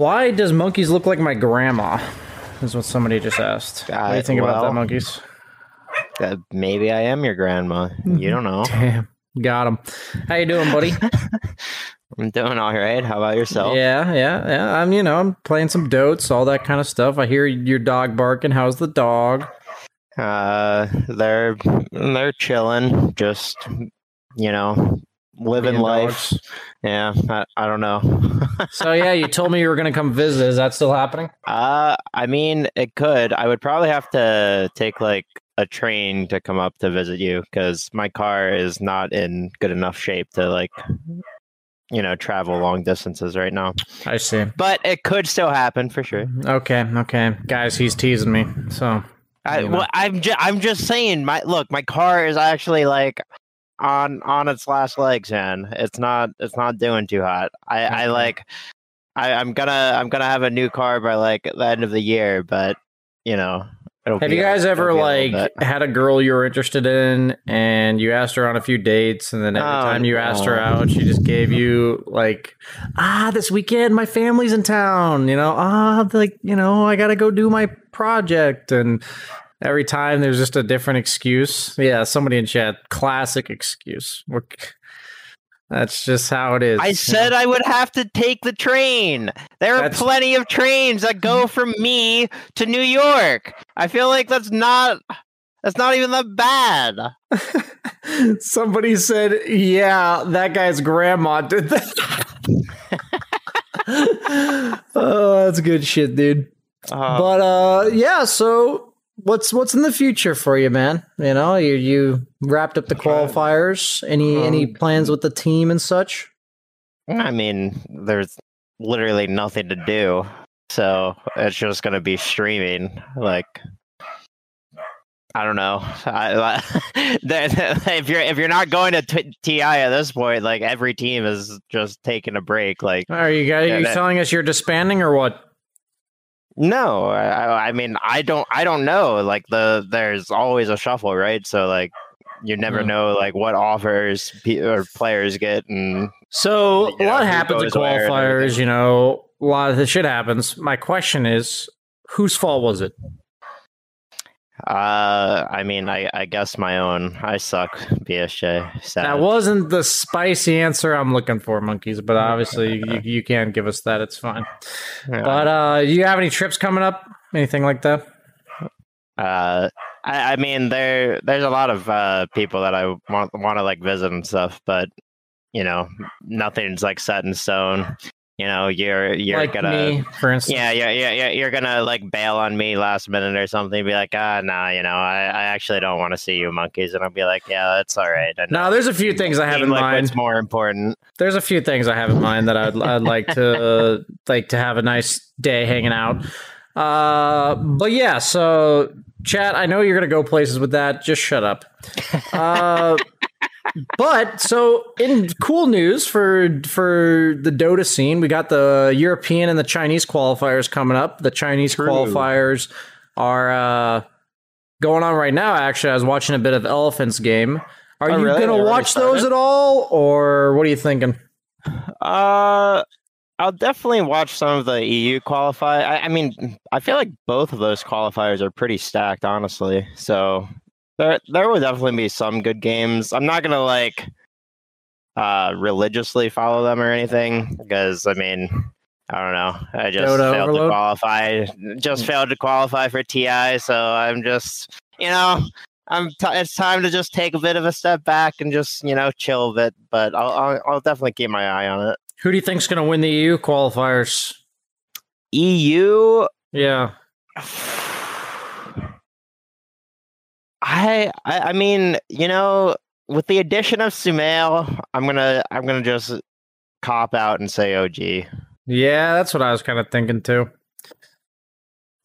Why does monkeys look like my grandma? Is what somebody just asked. what do you Uh, think about that, monkeys? Uh, maybe I am your grandma. You don't know. Damn, got him. How you doing, buddy? I'm doing all right. How about yourself? Yeah, yeah, yeah. I'm, you know, I'm playing some dotes, all that kind of stuff. I hear your dog barking. How's the dog? Uh, they're they're chilling, just you know, living life. dogs. Yeah, I, I don't know. So yeah, you told me you were gonna come visit. Is that still happening? uh, I mean, it could. I would probably have to take like a train to come up to visit you because my car is not in good enough shape to like, you know, travel long distances right now. I see. But it could still happen for sure. Okay, okay, guys, he's teasing me. So I, You know. well, I'm just I'm just saying. My look, my car is actually like on on its last legs, man. It's not it's not doing too hot. I I like I I'm gonna I'm gonna have a new car by like the end of the year, but you know. it'll Have you guys it'll ever be a like had a girl you were interested in and you asked her on a few dates and then every Oh, time you asked her out she just gave you like ah this weekend my family's in town you know ah like you know I got to go do my project and every time there's just a different excuse yeah somebody in chat classic excuse We're- that's just how it is I said I would have to take the train. There are That's- plenty of trains that go from me to New York. I feel like that's not that's not even that bad. Somebody said, "Yeah, that guy's grandma did that." oh, that's good shit, dude. Uh, but uh, yeah. So, what's what's in the future for you, man? You know, you you wrapped up the qualifiers. Any any Um, plans with the team and such? I mean, there's literally nothing to do, so it's just gonna be streaming. Like, I don't know. I, if you're if you're not going to t- TI at this point, like every team is just taking a break. Like, Are you guys Yeah, you that- telling us you're disbanding or what? No, I, I mean, I don't, I don't know. Like the there's always a shuffle, right? So like, you never Hmm. know like what offers pe- or players get, and So a Yeah, lot happens at goes where and qualifiers. You know, a lot of the shit happens. My question is, whose fault was it? Uh, I mean, I, I guess my own. I suck, BSJ. Sad. That wasn't the spicy answer I'm looking for, monkeys. But obviously, you, you can't give us that. It's fine. Yeah. But uh, do you have any trips coming up? Anything like that? Uh, I, I mean, there there's a lot of uh, people that I want want to like visit and stuff, but you know, nothing's like set in stone. You know, you're you're like gonna me, for instance. yeah, yeah, yeah, yeah, you're gonna like bail on me last minute or something. Be like, ah, nah, you know, I, I actually don't want to see you monkeys, and I'll be like, yeah, that's all right. Know. No, there's a few things I have in like mind. More important? There's a few things I have in mind that I'd I'd like to like to have a nice day hanging out. Uh, but yeah, so chat. I know you're gonna go places with that. Just shut up. Uh, but so in cool news for for the Dota scene, we got the European and the Chinese qualifiers coming up. The Chinese True. qualifiers are uh, going on right now. Actually, I was watching a bit of Elephant's game. Are Oh, you really? Gonna watch those at all, or what are you thinking? Uh, I'll definitely watch some of the EU qualify. I, I mean, I feel like both of those qualifiers are pretty stacked, honestly. So there, there will definitely be some good games. I'm not gonna like uh religiously follow them or anything because I mean. I don't know. I just Dota failed overload? to qualify. Just failed to qualify for TI, so I'm just, you know, I'm. T- it's time to just take a bit of a step back and just, you know, chill a bit. But I'll, I'll, I'll definitely keep my eye on it. Who do you think's gonna win the EU qualifiers? EU. Yeah, I, I I mean, you know, with the addition of Sumail, I'm gonna I'm gonna just cop out and say OG. yeah, that's what I was kind of thinking too.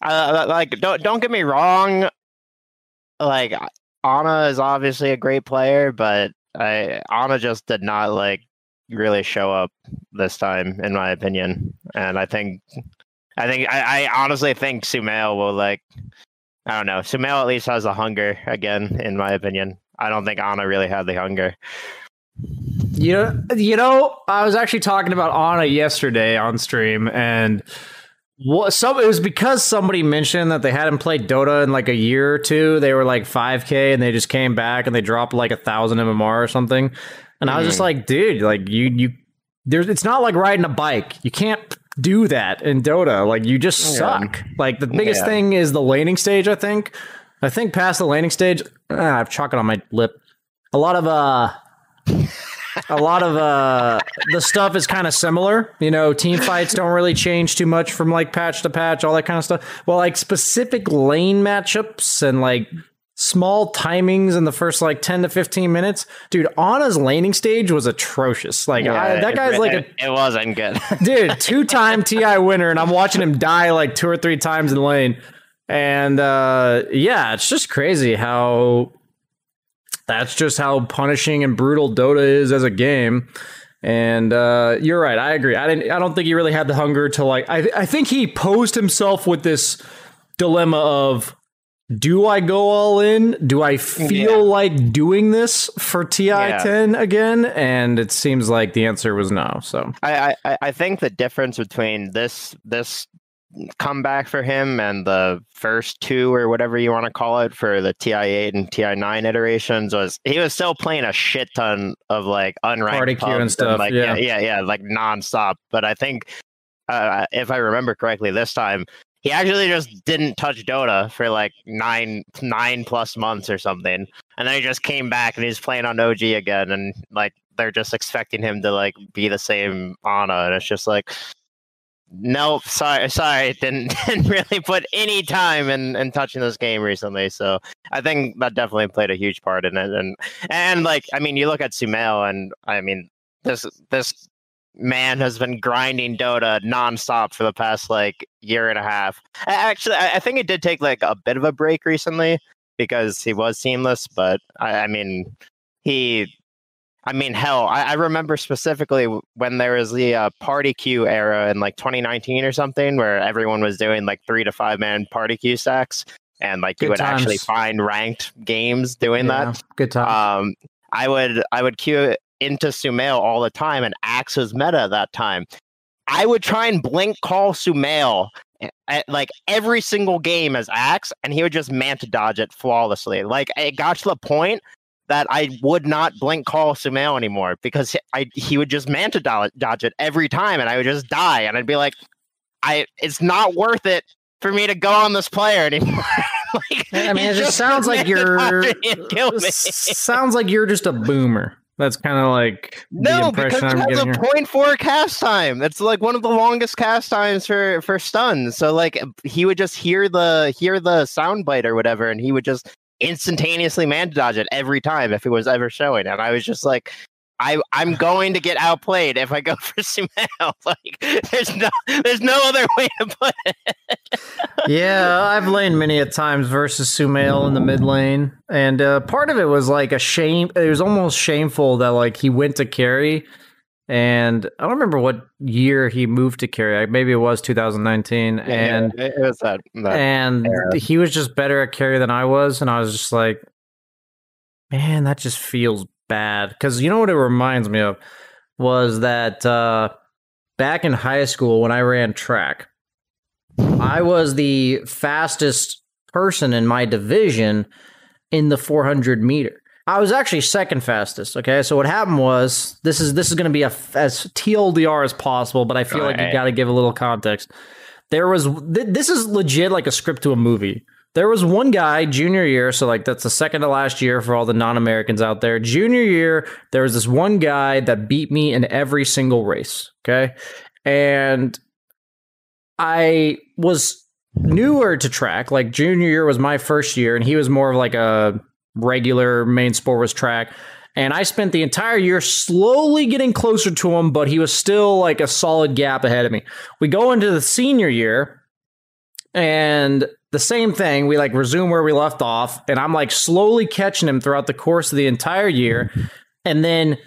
Uh, like don't don't get me wrong, like Ana is obviously a great player, but I Ana just did not like really show up this time, in my opinion. And I think I think I, I honestly think Sumail will like I don't know. Sumail at least has the hunger again, in my opinion. I don't think Ana really had the hunger. You know, you know, I was actually talking about Ana yesterday on stream, and what some it was because somebody mentioned that they hadn't played Dota in like a year or two. They were like 5k, and they just came back and they dropped like a thousand MMR or something. And I was just hmm. like, dude, like you, you, there's, it's not like riding a bike. You can't do that in Dota. Like you just Yeah. suck. Like the biggest Yeah. thing is the laning stage. I think. I think past the laning stage, ah, I have chocolate on my lip. A lot of uh a lot of uh the stuff is kind of similar you know team fights don't really change too much from like patch to patch all that kind of stuff well like specific lane matchups and like small timings in the first like 10 to 15 minutes dude Ana's laning stage was atrocious like I, that it- guy's like a it, it wasn't good. dude, two-time TI winner, and I'm watching him die like two or three times in lane. And uh, yeah, it's just crazy how that's just how punishing and brutal Dota is as a game. And uh, you're right, I agree. I didn't. I don't think he really had the hunger to like. I I think he posed himself with this dilemma of. Do I go all in? Do I feel Yeah. like doing this for TI10 again? And it seems like the answer was no. So I, I I think the difference between this this comeback for him and the first two or whatever you want to call it for the TI8 and TI9 iterations was he was still playing a shit ton of like unranked queue and pubs stuff, like yeah. yeah yeah like nonstop. But I think uh, if I remember correctly this time. He actually just didn't touch Dota for like nine nine plus months or something, and then he just came back and he's playing on OG again, and like they're just expecting him to like be the same Ana, and it's just like, nope, sorry, sorry, didn't didn't really put any time in in touching this game recently. So I think that definitely played a huge part in it, and and like I mean, you look at Sumail, and I mean this this man has been grinding Dota nonstop for the past like year and a half. Actually, I think it did take like a bit of a break recently because he was seamless, but I, I mean, he I mean, hell, I, I remember specifically when there was the uh, party queue era in like 2019 or something, where everyone was doing like three to five man party queue stacks, and like you Good would actually find ranked games doing Yeah, that. good time. Um, I would I would queue into Sumail all the time, and Axe was meta at that time. I would try and blink call Sumail eh, at like every single game as Axe, and he would just manta dodge it flawlessly. Like it got to the point that I would not blink call Sumail anymore because he- I he would just manta do- dodge it every time, and I would just die, and I'd be like, I it's not worth it for me to go on this player anymore. like, I mean, it just sounds like you're dodged me and killed me. s- sounds like you're just a boomer. That's kind of like No, because it has a point four cast time. That's like one of the longest cast times for for stuns. So like he would just hear the hear the sound bite or whatever, and he would just instantaneously man dodge it every time if it was ever showing. And I was just like, I I'm going to get outplayed if I go for Sumail. Like there's no there's no other way to put it. yeah, I've lain many a times versus Sumail in the mid lane, and uh, part of it was like a shame. It was almost shameful that like he went to carry, and I don't remember what year he moved to carry. Maybe it was 2019, and it, it was that. that and era. he was just better at carry than I was, and I was just like, man, that just feels bad. Because you know what it reminds me of was that uh, back in high school when I ran track, I was the fastest person in my division in the 400 meter. I was actually second fastest. Okay, so what happened was this is this is going to be a, as TLDR as possible, but I feel like you got to give a little context. There was th- this is legit like a script to a movie. There was one guy junior year, so like that's the second to last year for all the non-Americans out there. Junior year, there was this one guy that beat me in every single race. Okay, and I was newer to track. Like junior year was my first year, and he was more of like a regular main sport was track. And I spent the entire year slowly getting closer to him, but he was still like a solid gap ahead of me. We go into the senior year, and the same thing. We like resume where we left off, and I'm like slowly catching him throughout the course of the entire year. And then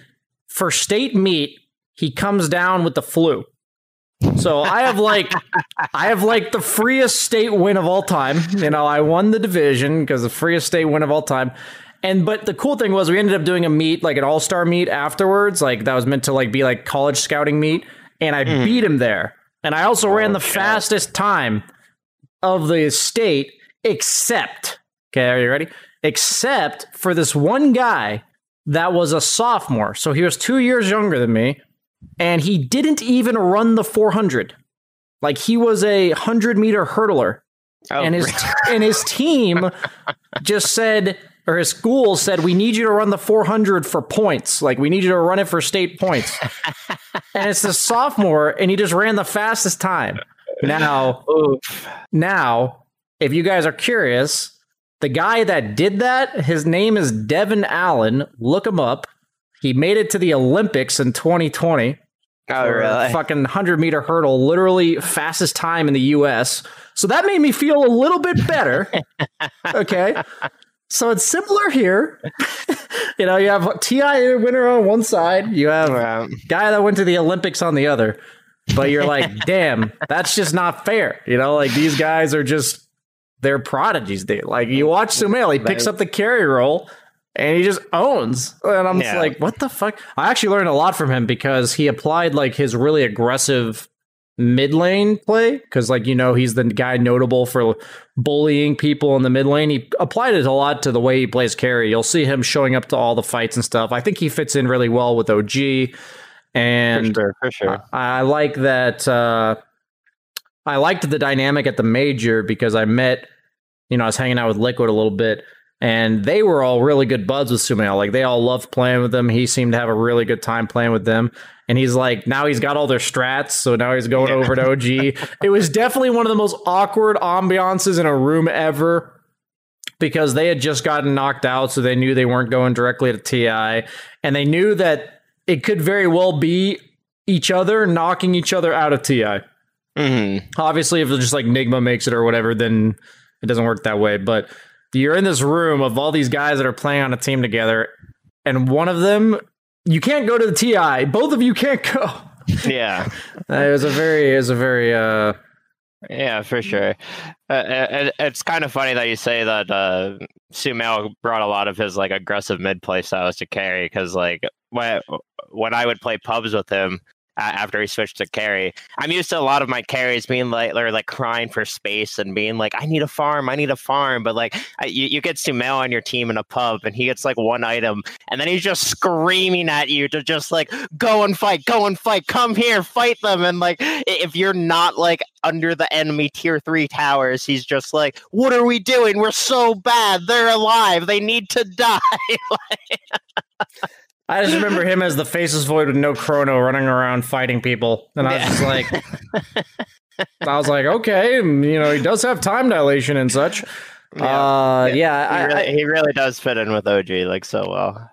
for state meet, he comes down with the flu. So I have like I have like the freest state win of all time. You know, I won the division because the freest state win of all time. And but the cool thing was we ended up doing a meet, like an all star meet afterwards, like that was meant to like be like college scouting meet, and I mm. beat him there. And I also oh, ran the fastest time of the state, except okay, are you ready? Except for this one guy that was a sophomore, so he was two years younger than me, and he didn't even run the 400. Like he was a hundred meter hurdler, oh, and his and his team just said or his school said, "We need you to run the 400 for points. Like we need you to run it for state points." and it's the sophomore, and he just ran the fastest time. Now, Oof. now, if you guys are curious, the guy that did that, his name is Devin Allen. Look him up. He made it to the Olympics in 2020. Oh, really? Fucking 100 meter hurdle, literally fastest time in the US. So that made me feel a little bit better. okay. So it's similar here. you know, you have TI winner on one side, you have a guy that went to the Olympics on the other. But you're like, damn, that's just not fair. You know, like these guys are just they're prodigies. They like you watch Sumail, he picks up the carry roll and he just owns. And I'm yeah. just like, what the fuck? I actually learned a lot from him because he applied like his really aggressive mid lane play because like you know he's the guy notable for bullying people in the mid lane he applied it a lot to the way he plays carry you'll see him showing up to all the fights and stuff i think he fits in really well with og and for sure, for sure. I, I like that uh, i liked the dynamic at the major because i met you know i was hanging out with liquid a little bit and they were all really good buds with Sumail. Like they all loved playing with him. He seemed to have a really good time playing with them. And he's like, now he's got all their strats, so now he's going yeah. over to OG. it was definitely one of the most awkward ambiances in a room ever because they had just gotten knocked out, so they knew they weren't going directly to TI, and they knew that it could very well be each other knocking each other out of TI. Mm-hmm. Obviously, if it's just like Nigma makes it or whatever, then it doesn't work that way. But you're in this room of all these guys that are playing on a team together, and one of them you can't go to the TI. Both of you can't go. Yeah, it was a very, it was a very. uh yeah, for sure. Uh, it's kind of funny that you say that uh, Sumail brought a lot of his like aggressive mid play styles to carry because like when when I would play pubs with him, after he switched to carry. I'm used to a lot of my carries being like, or like crying for space and being like, I need a farm, I need a farm. But like, I, you, you get Sumail on your team in a pub and he gets like one item and then he's just screaming at you to just like go and fight, go and fight, come here, fight them. And like, if you're not like under the enemy tier three towers, he's just like, what are we doing? We're so bad. They're alive. They need to die. I just remember him as the faceless void with no chrono running around fighting people. And I was just like, I was like, okay, you know, he does have time dilation and such. Yeah, uh, yeah, yeah he, I, really, he really does fit in with OG like so well.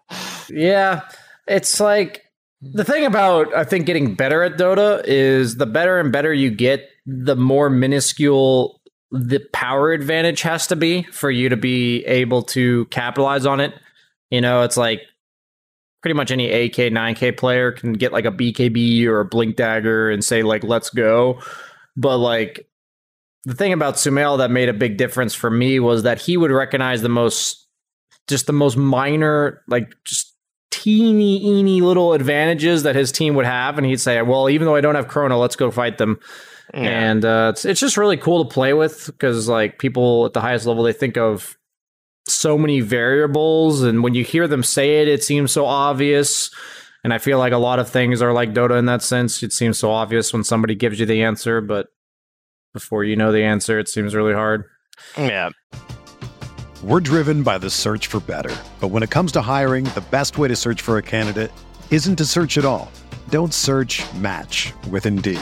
Yeah, it's like the thing about I think getting better at Dota is the better and better you get, the more minuscule the power advantage has to be for you to be able to capitalize on it. You know, it's like pretty much any 8K, 9K player can get like a BKB or a Blink Dagger and say like, let's go. But like the thing about Sumail that made a big difference for me was that he would recognize the most, just the most minor, like just teeny, eeny little advantages that his team would have. And he'd say, well, even though I don't have Chrono, let's go fight them. Yeah. And uh, it's, it's just really cool to play with because like people at the highest level, they think of so many variables and when you hear them say it it seems so obvious. And i feel like a lot of things are like dota in that sense. It seems so obvious when somebody gives you the answer but before you know the answer it seems really hard. Yeah. We're driven by the search for better. But when it comes to hiring the best way to search for a candidate isn't to search at all. Don't search match with indeed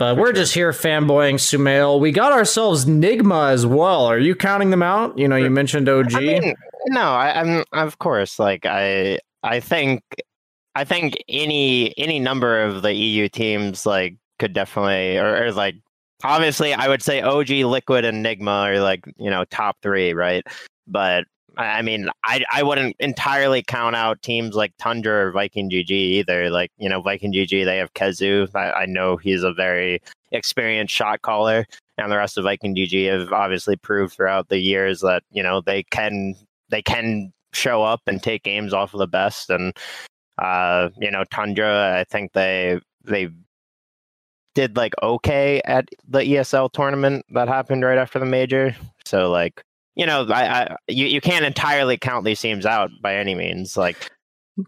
But we're just here fanboying Sumail. We got ourselves Nigma as well. Are you counting them out? You know, you mentioned OG. I mean, no, I, I'm of course like I I think I think any any number of the EU teams like could definitely or, or like obviously I would say OG, Liquid, and Nigma are like you know top three, right? But I mean, I I wouldn't entirely count out teams like Tundra or Viking GG either. Like you know, Viking GG they have KheZu. I, I know he's a very experienced shot caller, and the rest of Viking GG have obviously proved throughout the years that you know they can they can show up and take games off of the best. And uh, you know, Tundra, I think they they did like okay at the ESL tournament that happened right after the major. So like you know, I, I you, you can't entirely count these teams out by any means. Like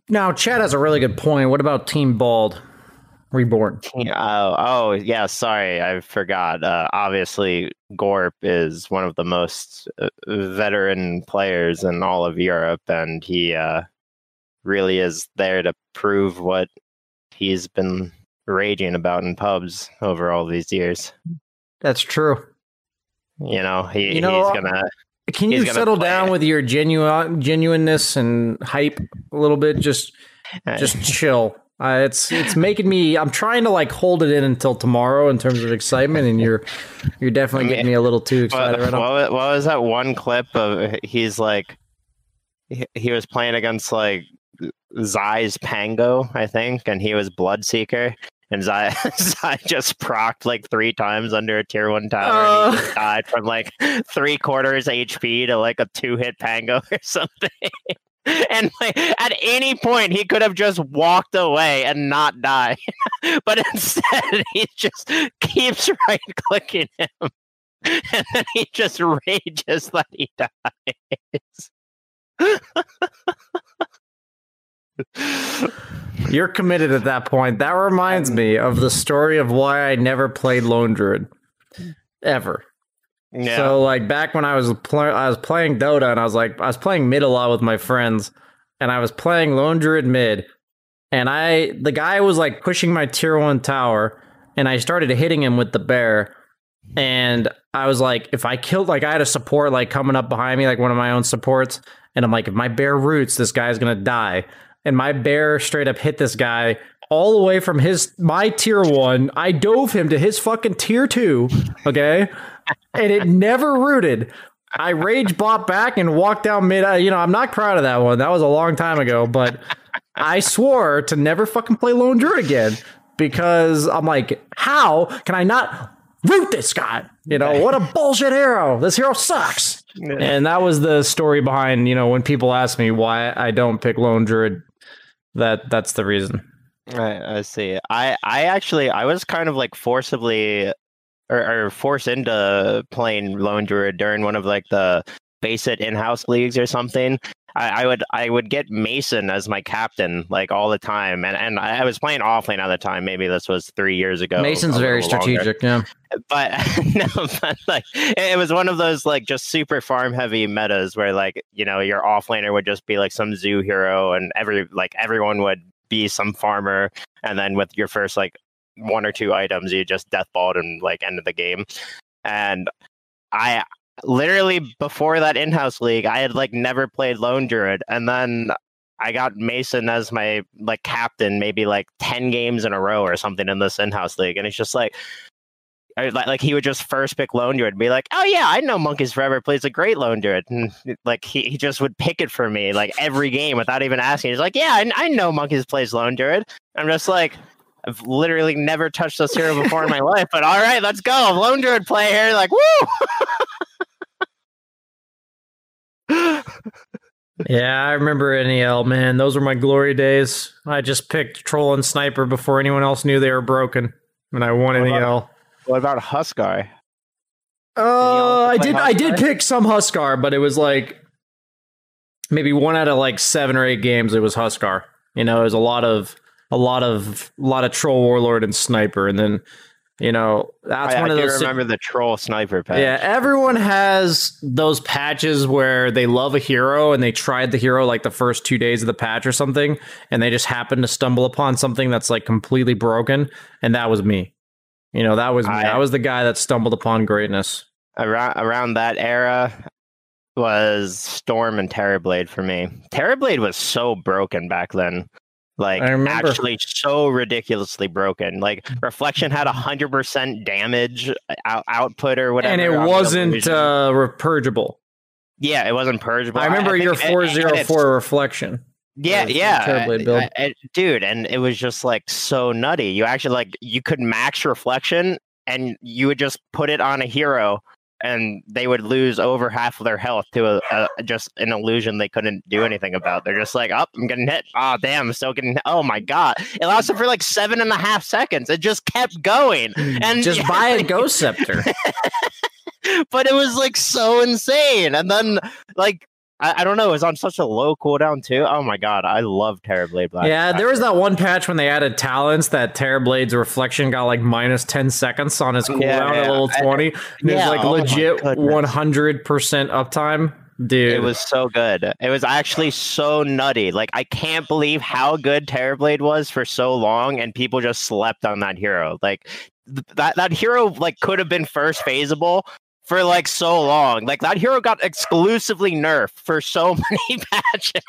now, Chad has a really good point. What about Team Bald Reborn? Oh, oh yeah. Sorry, I forgot. Uh, obviously, Gorp is one of the most uh, veteran players in all of Europe, and he uh, really is there to prove what he's been raging about in pubs over all these years. That's true. You know, he, you know, he's gonna can you settle down with your genuine genuineness and hype a little bit? Just just chill. Uh, it's it's making me. I'm trying to like hold it in until tomorrow in terms of excitement, and you're you're definitely getting me a little too excited what, right. What, what was that one clip of? He's like, he, he was playing against like Zai's Pango, I think, and he was Bloodseeker, and Zai, Zai just procced like three times under a tier one tower. Uh, and he just died from like three quarters HP to like a two hit pango or something. and like, at any point he could have just walked away and not die, but instead he just keeps right clicking him, and then he just rages that he dies. You're committed at that point. That reminds me of the story of why I never played Lone Druid ever. Yeah. So like back when I was pl- I was playing Dota and I was like I was playing mid a lot with my friends and I was playing Lone Druid mid and I the guy was like pushing my tier 1 tower and I started hitting him with the bear and I was like if I killed like I had a support like coming up behind me like one of my own supports and I'm like if my bear roots this guy's going to die and my bear straight up hit this guy all the way from his my tier one. I dove him to his fucking tier two. Okay. and it never rooted. I rage bought back and walked down mid. Uh, you know, I'm not proud of that one. That was a long time ago, but I swore to never fucking play Lone Druid again because I'm like, how can I not root this guy? You know, what a bullshit hero. This hero sucks. And that was the story behind, you know, when people ask me why I don't pick Lone Druid that that's the reason. I, I see. I I actually I was kind of like forcibly or, or forced into playing Lone Druid during one of like the basic in-house leagues or something. I, I, would I would get Mason as my captain like all the time, and and I was playing offlane at the time. Maybe this was three years ago. Mason's very strategic, yeah. But no, but like it was one of those like just super farm heavy metas where like you know your offlaner would just be like some zoo hero, and every like everyone would be some farmer, and then with your first like one or two items, you just deathballed and like ended the game. And I literally before that in-house league, I had like never played Lone Druid, and then I got Mason as my like captain, maybe like ten games in a row or something in this in-house league, and it's just like. I, like he would just first pick Lone Druid and be like, "Oh yeah, I know Monkeys Forever plays a great Lone Druid," and like he, he just would pick it for me like every game without even asking. He's like, "Yeah, I, I know Monkeys plays Lone Druid." I'm just like, I've literally never touched this hero before in my life, but all right, let's go. Lone Druid play here, like woo. yeah, I remember NEL, man. Those were my glory days. I just picked Troll and Sniper before anyone else knew they were broken, and I won what NEL. About, what about Huskar? Uh, I did. I did pick some Huskar, but it was like maybe one out of like seven or eight games. It was Huskar. You know, it was a lot of a lot of a lot of troll warlord and sniper, and then you know that's I, one I of those. si- remember the troll sniper patch. Yeah, everyone has those patches where they love a hero and they tried the hero like the first two days of the patch or something, and they just happen to stumble upon something that's like completely broken, and that was me. You know, that was me. I- I was the guy that stumbled upon greatness. around around that era was Storm and Terrorblade for me. Terrorblade was so broken back then. Like actually so ridiculously broken. Like Reflection had a hundred percent damage uh, out- output or whatever. and it wasn't uh, repurgeable. yeah, it wasn't purgeable. I remember think your four zero it's- reflection. Yeah, yeah, I- uh, I- uh, dude, and it was just like so nutty. You actually like you could max reflection, and you would just put it on a hero, and they would lose over half of their health to a, a just an illusion they couldn't do anything about. They're just like, "Oh, I'm getting hit. Oh, damn, I'm still getting. Hit. Oh my god!" It lasted for like seven and a half seconds. It just kept going, hmm. and just buy a ghost scepter. but it was like so insane. And then like. I, I don't know. It was on such a low cooldown too. Oh my god, I love Terrorblade Black. yeah, there was that one patch when they added talents that Terrorblade's reflection got like minus ten seconds on his cooldown Yeah, at level twenty. And it was like oh legit one hundred percent uptime. Dude, It was so good. It was actually so nutty. Like I can't believe how good Terrorblade was for so long, and people just slept on that hero. Like th- that that hero like could have been first phaseable for like so long. Like that hero got exclusively nerfed for so many patches.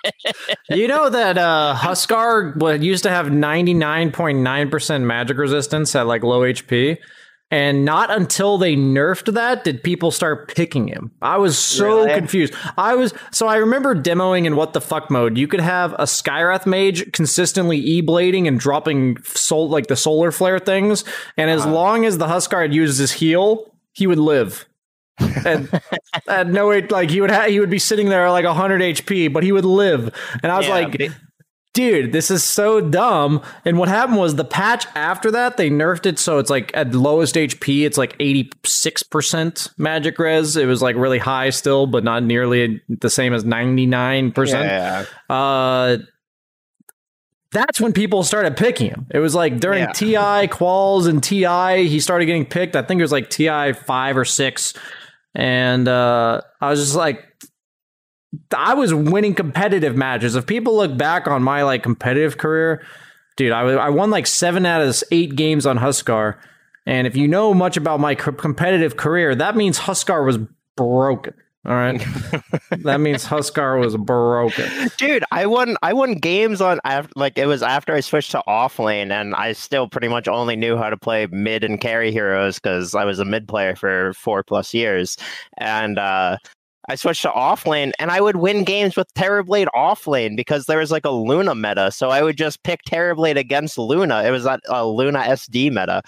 you know that uh Huskar used to have 99.9% magic resistance at like low HP. And not until they nerfed that did people start picking him. I was so Really? confused. I was so I remember demoing in what the fuck mode. You could have a Skywrath mage consistently e-blading and dropping soul like the solar flare things, and as long as the Huskar had used his heal, he would live. And at no it like he would ha- he would be sitting there like 100 HP, but he would live. And I was Yeah, like, dude, this is so dumb. And what happened was the patch after that, they nerfed it so it's like at lowest HP, it's like 86% magic res. It was like really high still, but not nearly the same as 99%. Yeah. Uh that's when people started picking him. It was like during Yeah. TI quals and TI, he started getting picked. I think it was like TI five or six, and uh, I was just like, I was winning competitive matches. If people look back on my like competitive career, dude, I I won like seven out of eight games on Huskar. And if you know much about my co- competitive career, that means Huskar was broken. All right, that means Huskar was broken. Dude, I won. I won games on af- like it was after I switched to off lane, and I still pretty much only knew how to play mid and carry heroes because I was a mid player for four plus years, and uh, I switched to off lane, and I would win games with Terrorblade off lane because there was like a Luna meta, so I would just pick Terrorblade against Luna. It was a, uh, Luna SD meta,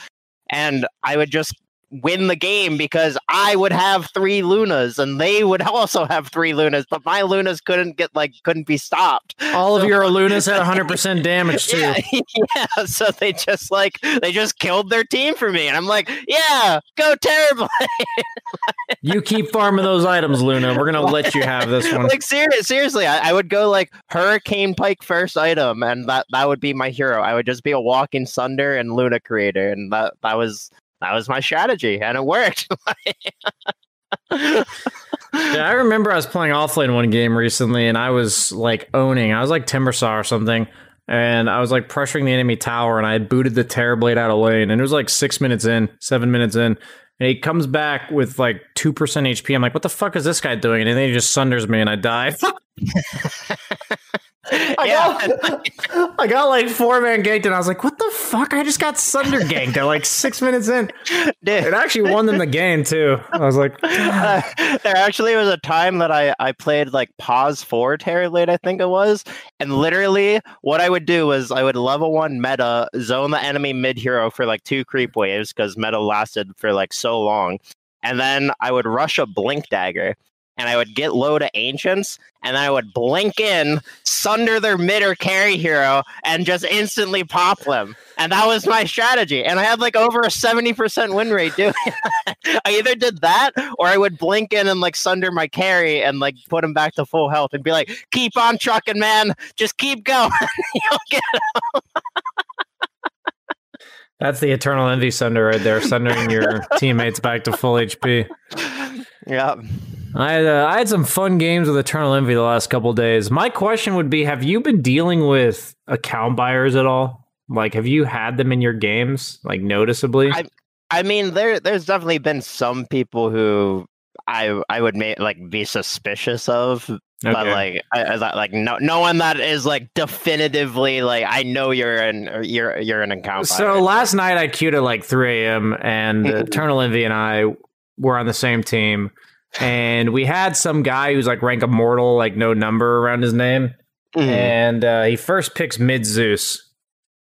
and I would just win the game because I would have three Lunas and they would also have three Lunas, but my Lunas couldn't get like couldn't be stopped. All of your Lunas had 100% damage too. Yeah, yeah. So they just like they just killed their team for me, and I'm like, yeah, go terrible. You keep farming those items, Luna. We're gonna let you have this one. like serious, seriously, I, I would go like Hurricane Pike first item, and that that would be my hero. I would just be a walking Sunder and Luna creator, and that that was that was my strategy, and it worked. Yeah, I remember I was playing offlane one game recently, and I was like owning. I was like Timbersaw or something, and I was like pressuring the enemy tower, and I had booted the Terrorblade out of lane, and it was like six minutes in, seven minutes in, and he comes back with like two percent HP. I'm like, what the fuck is this guy doing? And then he just sunders me, and I die. I yeah, got, I got like four man ganked, and I was like, "What the fuck? I just got Sunder ganked at like six minutes in." dude. It actually won them the game too. I was like, Uh, there actually was a time that I, I played like pos four Terrorblade, I think it was, and literally what I would do was I would level one meta zone the enemy mid hero for like two creep waves because meta lasted for like so long, and then I would rush a blink dagger. And I would get low to ancients, and then I would blink in, sunder their mid or carry hero, and just instantly pop them. And that was my strategy. And I had like over a 70% win rate doing it. I either did that or I would blink in and like sunder my carry and like put him back to full health and be like, keep on trucking, man. Just keep going. You'll get him. That's the eternal envy sunder right there, sundering your teammates back to full HP. Yeah. I had, uh, I had some fun games with Eternal Envy the last couple days. My question would be: Have you been dealing with account buyers at all? Like, have you had them in your games, like noticeably? I, I mean, there there's definitely been some people who I I would make like be suspicious of, okay. but like I, I, like no no one that is like definitively like I know you're an you're you're an account. So buyer. last night I queued at like 3 a.m. and Eternal Envy and I were on the same team and we had some guy who's like rank immortal, like no number around his name, mm. and uh, he first picks mid Zeus,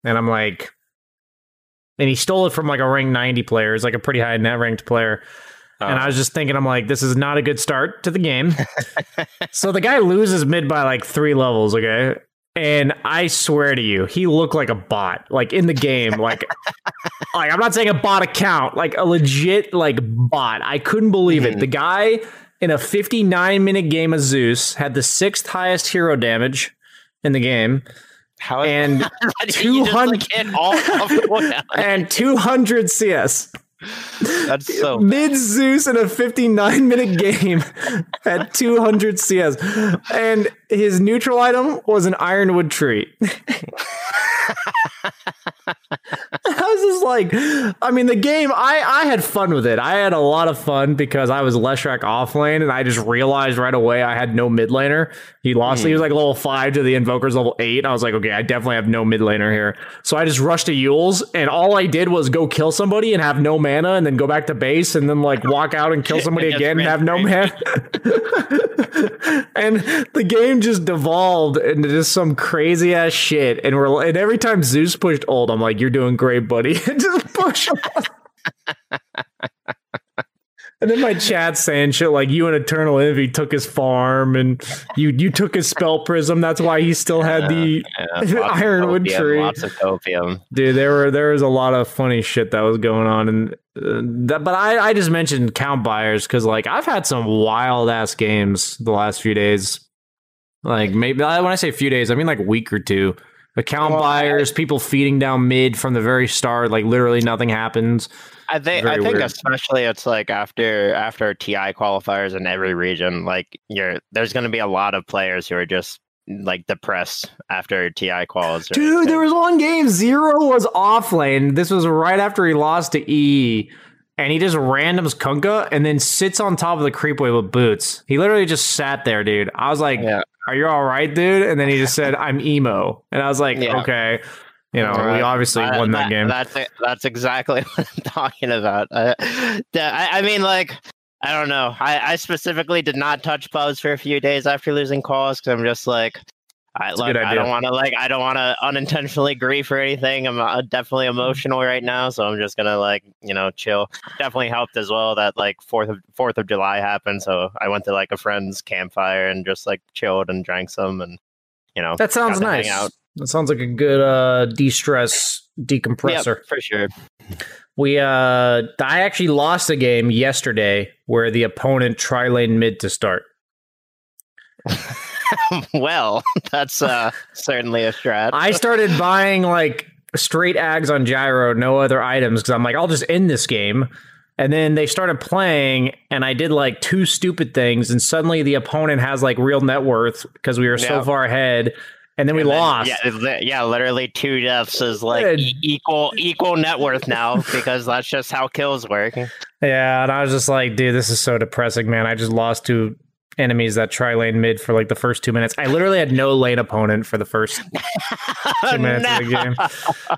and I'm like, and he stole it from like a rank 90 player. It's like a pretty high net ranked player. Oh. And I was just thinking, I'm like, this is not a good start to the game. so the guy loses mid by like three levels, okay? And I swear to you, he looked like a bot, like in the game. Like, like I'm not saying a bot account, like a legit like bot. I couldn't believe mm-hmm. it. The guy in a 59 minute game of Zeus had the sixth highest hero damage in the game. How and 200 like and 200 CS. That's so mid Zeus in a 59 minute game at 200 CS, and his neutral item was an ironwood tree. I was just like, I mean, the game, I, I had fun with it. I had a lot of fun because I was Leshrac off lane and I just realized right away I had no mid laner. He lost, mm. he was like level five to the Invoker's level eight. I was like, okay, I definitely have no mid laner here. So I just rushed to Eul's and all I did was go kill somebody and have no mana and then go back to base and then like walk out and kill somebody again and have no mana. and the game just devolved into just some crazy ass shit. And we're, and every time Zeus pushed old, I'm like, you're doing great, buddy. just push him. And then my chat saying shit like you and Eternal Envy took his farm and you you took his spell prism. That's why he still had the yeah, ironwood tree. Lots of opium. Dude, there were there was a lot of funny shit that was going on, and uh, that, but I I just mentioned count buyers because like I've had some wild ass games the last few days. Like maybe when I say few days, I mean like week or two. Account well, buyers, I, people feeding down mid from the very start, like literally nothing happens. I think Very I think weird. especially it's like after after TI qualifiers in every region, like you're there's going to be a lot of players who are just like depressed after TI quals. Dude, there was one game zero was off lane. This was right after he lost to E. And he just randoms Kunkka and then sits on top of the creep wave with boots. He literally just sat there, dude. I was like, yeah. "Are you all right, dude?" And then he just said, "I'm emo," and I was like, yeah. "Okay." You know, right. we obviously uh, won that, that, game. That's that's exactly what I'm talking about. Uh, I, I mean, like, I don't know. I, I specifically did not touch pubs for a few days after losing calls because I'm just like, I, look, I don't want to like I don't want to unintentionally grieve or anything. I'm uh, definitely emotional right now, so I'm just gonna like you know chill. Definitely helped as well that like Fourth of Fourth of July happened, so I went to like a friend's campfire and just like chilled and drank some and you know that sounds nice. That sounds like a good uh, de-stress decompressor yep, for sure. We uh I actually lost a game yesterday where the opponent tri lane mid to start. well, that's uh certainly a strat. I started buying like straight ags on gyro, no other items because I'm like, I'll just end this game. And then they started playing, and I did like two stupid things, and suddenly the opponent has like real net worth because we were so far ahead and then we and lost. Yeah, yeah, literally two deaths is like e- equal equal net worth now because that's just how kills work. Yeah, and I was just like, dude, this is so depressing, man. I just lost to enemies that try lane mid for like the first two minutes. I literally had no lane opponent for the first two minutes no. of the game.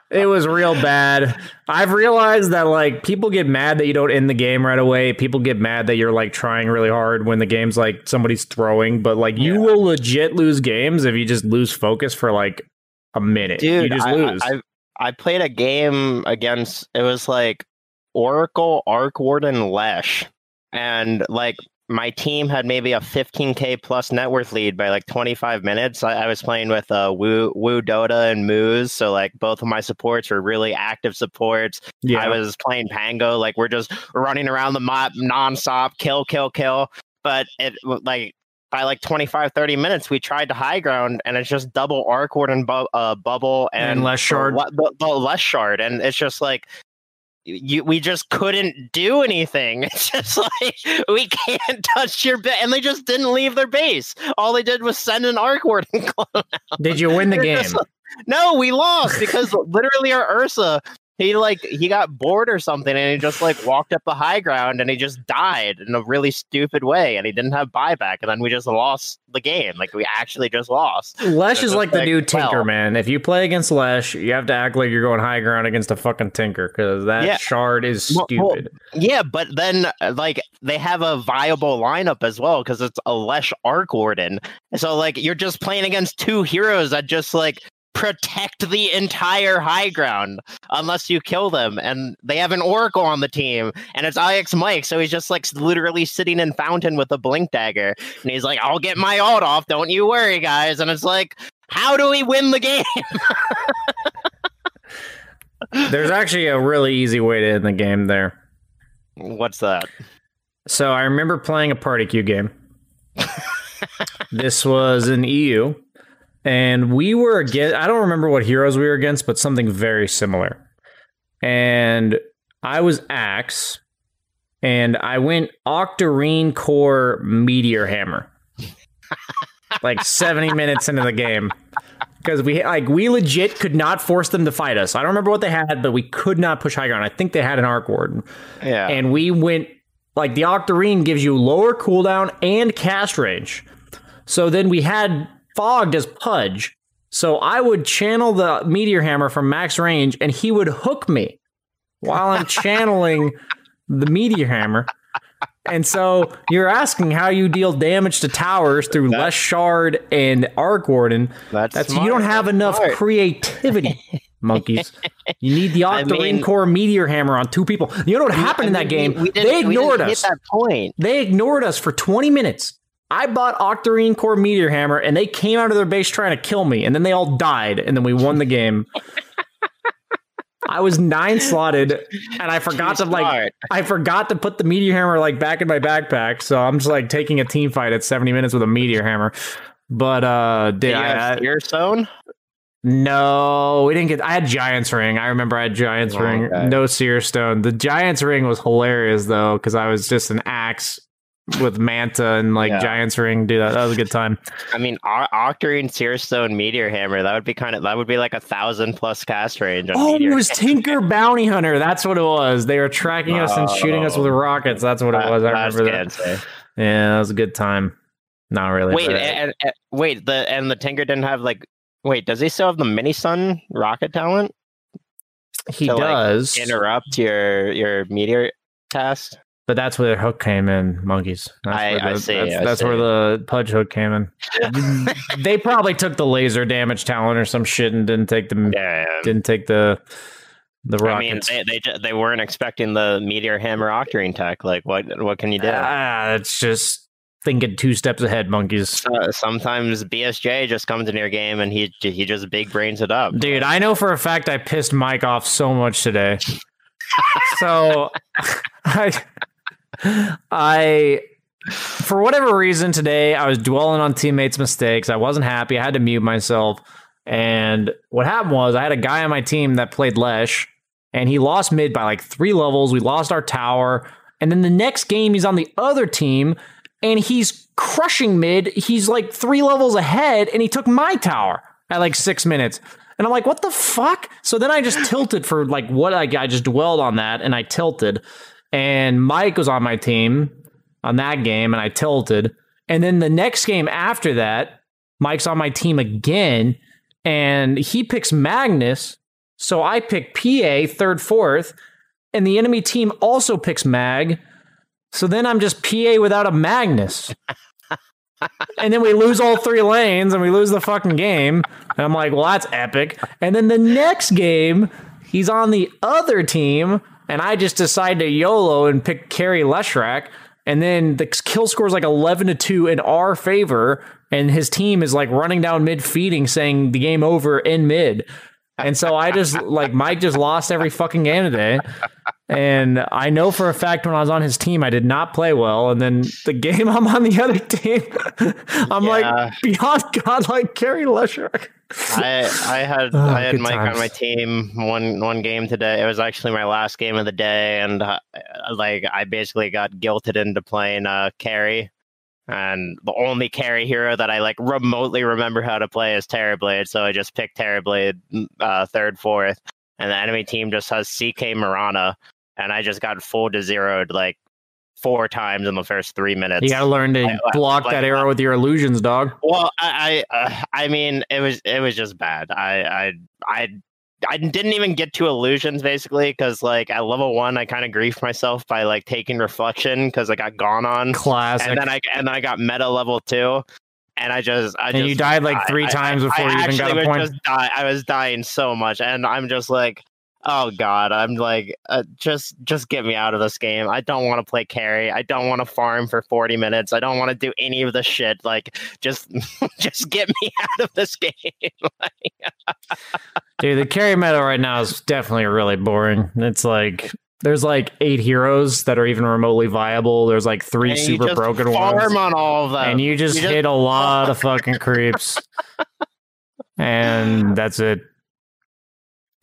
It was real bad. I've realized that like people get mad that you don't end the game right away. People get mad that you're like trying really hard when the game's like somebody's throwing, but like you will legit lose games if you just lose focus for like a minute. Dude, you just I, lose. I, I played a game against it was like Oracle Arc Warden Lesh. And like my team had maybe a 15k plus net worth lead by like 25 minutes. I, I was playing with uh, Woo Woo Dota and Moose, so like both of my supports were really active supports. Yeah. I was playing Pango, like we're just running around the map nonstop, kill, kill, kill. But it like by like 25, 30 minutes, we tried to high ground, and it's just double arc warden bu- uh, bubble and, And less shard. The less shard, and it's just like you, we just couldn't do anything. It's just like we can't touch your base, and they just didn't leave their base. All they did was send an arc clone. Did you win the They're game? like- no, we lost because literally our Ursa, he like he got bored or something, and he just like walked up the high ground, and he just died in a really stupid way, and he didn't have buyback, and then we just lost the game. Like we actually just lost. Lesh is like the like, new well- Tinker, man. If you play against Lesh, you have to act like you're going high ground against a fucking Tinker because that Yeah. shard is Well- well, stupid. Yeah, but then uh, like they have a viable lineup as well because it's a Lesh Arc Warden. So like you're just playing against two heroes that just like protect the entire high ground unless you kill them. And they have an Oracle on the team, and it's IX Mike, so he's just like literally sitting in Fountain with a blink dagger, and he's like, "I'll get my ult off, don't you worry, guys." And it's like. How do we win the game? There's actually a really easy way to end the game there. What's that? So I remember playing a party queue game. this was an EU, and we were against. I don't remember what heroes we were against, but something very similar. And I was Axe, and I went Octarine Core Meteor Hammer. like 70 minutes into the game. Because we like we legit could not force them to fight us. I don't remember what they had, but we could not push high ground. I think they had an arc warden Yeah. and we went like the Octarine gives you lower cooldown and cast range. So then we had fogged as Pudge. So I would channel the meteor hammer from max range and he would hook me while I'm channeling the meteor hammer. And so you're asking how you deal damage to towers through Lesh shard and arc warden. That's, That's smart, you don't have enough smart. creativity, monkeys. You need the I Octarine mean- core meteor hammer on two people. You know what happened in that game? we didn't- they we didn't ignored hit us. that point. They ignored us for 20 minutes. I bought Octarine core meteor hammer, and they came out of their base trying to kill me, and then they all died, and then we won the game. I was nine slotted, and I forgot to like Smart. I forgot to put the meteor hammer like back in my backpack, so I'm just like taking a team fight at 70 minutes with a meteor hammer. But uh, Did I, have Stone? no, we didn't get. I had Giants ring. I remember I had Giants Oh, ring. okay. No Seer Stone. The Giants ring was hilarious though, because I was just an axe with Manta and like Yeah. Giants ring. Dude, that, that was a good time. I mean, O- Octarine Seer Stone Meteor Hammer. That would be kind of that would be like a thousand plus cast range. On Oh, Meteor it was Tinker Bounty Hunter. That's what it was. They were tracking us and shooting us with Oh. rockets. That's what it was. I remember that. fancy. Eh? Yeah, that was a good time. Not really. Wait, but- and, and- wait. The and the Tinker didn't have like. Wait, does he still have the Mini Sun rocket talent? he to, like, does, Interrupt your your meteor cast. But that's where the hook came in. Monkeys. That's I- where I the- see, That's, I that's where the pudge hook came in. they probably took the laser damage talent or some shit and didn't take the Yeah. didn't take the the I mean, rockets. they, they they weren't expecting the Meteor Hammer Octarine tech. Like, what what can you do? Ah, it's just thinking two steps ahead, monkeys. Uh, sometimes BSJ just comes in your game and he he just big brains it up. Dude, I know for a fact I pissed Mike off so much today. so I I for whatever reason today I was dwelling on teammates' mistakes. I wasn't happy. I had to mute myself. And what happened was I had a guy on my team that played Lesh and he lost mid by like three levels. We lost our tower. And then the next game he's on the other team and he's crushing mid. He's like three levels ahead and he took my tower at like six minutes. And I'm like, what the fuck? So then I just tilted for like what I, I just dwelled on that and I tilted. And Mike was on my team on that game and I tilted. And then the next game after that, Mike's on my team again and he picks Magnus. So I pick PA third, fourth, and the enemy team also picks Mag. So then I'm just PA without a Magnus. and then we lose all three lanes and we lose the fucking game. And I'm like, well, that's epic. And then the next game, he's on the other team, and I just decide to YOLO and pick carry Leshrac. and then the kill score is like 11 to 2 in our favor. And his team is like running down mid feeding saying the game over in mid. And so i just like mike just lost every fucking game today and i know for a fact when i was on his team i did not play well and then the game i'm on the other team i'm Yeah. like beyond god like carry lesher I I had Oh, I had Mike times. on my team one one game today. It was actually my last game of the day, and uh, like I basically got guilted into playing uh, carry. And the only carry hero that I like remotely remember how to play is Terrorblade, so I just picked Terrorblade uh, third, fourth, and the enemy team just has CK Mirana, and I just got full to zeroed like four times in the first three minutes. you gotta learn to Like- block like- that arrow with your illusions dog Well, I I, uh, I mean, it was it was just bad. I I I I didn't even get to illusions basically because like at level one, I kind of griefed myself by like taking reflection because I got gone on, classic and then I and then I got meta level two, and I just I and just you died like three I- times I- before I you even got a point Just die, I was dying so much, and I'm just like. Oh God! I'm like, uh, just just get me out of this game. I don't want to play carry. I don't want to farm for 40 minutes. I don't want to do any of the shit. Like, just just get me out of this game. Dude, the carry meta right now is definitely really boring. It's like there's like eight heroes that are even remotely viable. There's like three And you super just broken farm ones, on all of them. and you just you just- hit a lot of fucking creeps, and that's it.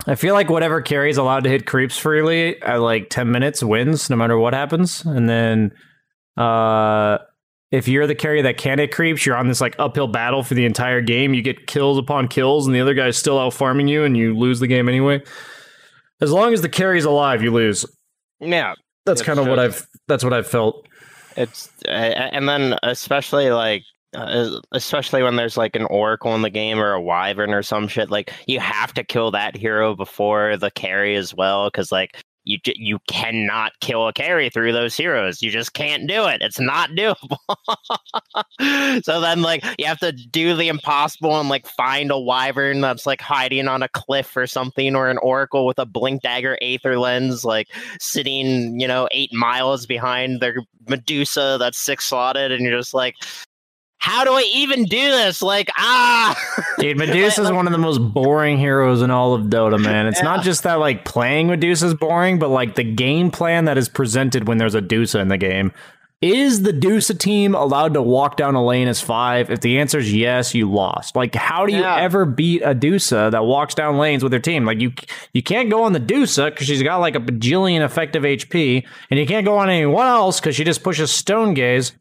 I feel like whatever carry is allowed to hit creeps freely at like ten minutes wins, no matter what happens. And then, uh, if you're the carry that can hit creeps, you're on this like uphill battle for the entire game. You get kills upon kills, and the other guy's still out farming you, and you lose the game anyway. As long as the carry's alive, you lose. yeah, That's kind of what I've. That's what I've felt. it's uh, and then especially like uh, especially when there's like an oracle in the game or a wyvern or some shit like you have to kill that hero before the carry as well because like you you cannot kill a carry through those heroes. You just can't do it. It's not doable. So then like you have to do the impossible and like find a wyvern that's like hiding on a cliff or something or an oracle with a blink dagger aether lens like sitting, you know, eight miles behind their Medusa that's six slotted, and you're just like, how do I even do this? Like, ah, Dude, Medusa is one of the most boring heroes in all of Dota, man. It's not just that like playing Medusa is boring, but like the game plan that is presented when there's a Dusa in the game. Is the Dusa team allowed to walk down a lane as five? If the answer is yes, you lost. Like, how do you Yeah. ever beat a Dusa that walks down lanes with their team? Like, you you can't go on the Dusa because she's got like a bajillion effective HP, and you can't go on anyone else because she just pushes Stone Gaze,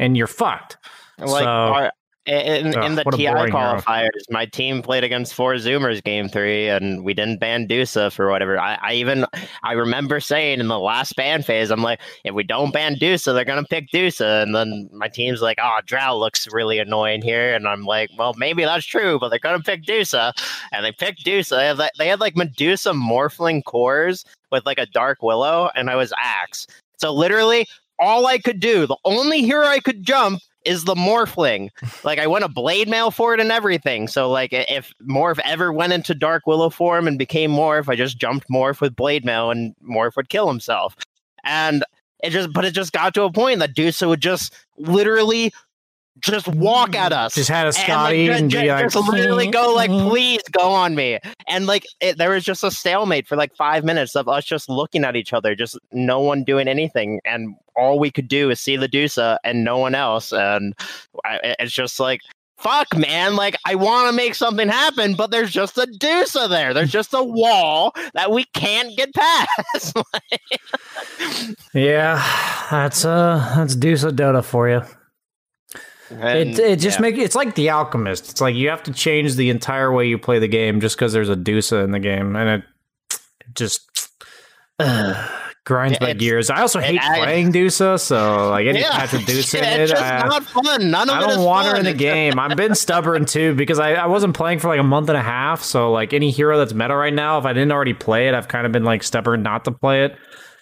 and you're fucked. Like So- our, in, in Ugh, the TI hero. qualifiers, my team played against four Zoomers game three, and we didn't ban Dusa for whatever. I, I even I remember saying in the last ban phase, I'm like, if we don't ban Dusa, they're gonna pick Dusa, and then my team's like, oh, Drow looks really annoying here, and I'm like, well, maybe that's true, but they're gonna pick Dusa, and they picked Dusa. They had, like- they had like Medusa Morphling cores with like a Dark Willow, and I was Axe. So literally, all I could do, the only hero I could jump is the Morphling. Like I went a blade mail for it and everything. So like if Morph ever went into Dark Willow form and became Morph, I just jumped Morph with blade mail and Morph would kill himself. And it just but it just got to a point that Dusa would just literally just walk at us. Just had a and, like, Scotty and ju- be like, just literally go like, please go on me. And like, it, there was just a stalemate for like five minutes of us just looking at each other, just no one doing anything, and all we could do is see the Dusa and no one else. And I, it's just like, fuck, man. Like, I want to make something happen, but there's just a Dusa there. There's just a wall that we can't get past. Yeah, that's uh that's Deuce of Dota for you. And, It it just yeah. make it's like the alchemist. It's like you have to change the entire way you play the game just because there's a Dusa in the game, and it, it just uh, grinds my gears. I also hate playing Dusa, so like any yeah, patch Dusa in it's it, just I, not fun. None of I it is don't want her in the game. I've been stubborn too because I, I wasn't playing for like a month and a half. So like any hero that's meta right now, if I didn't already play it, I've kind of been like stubborn not to play it.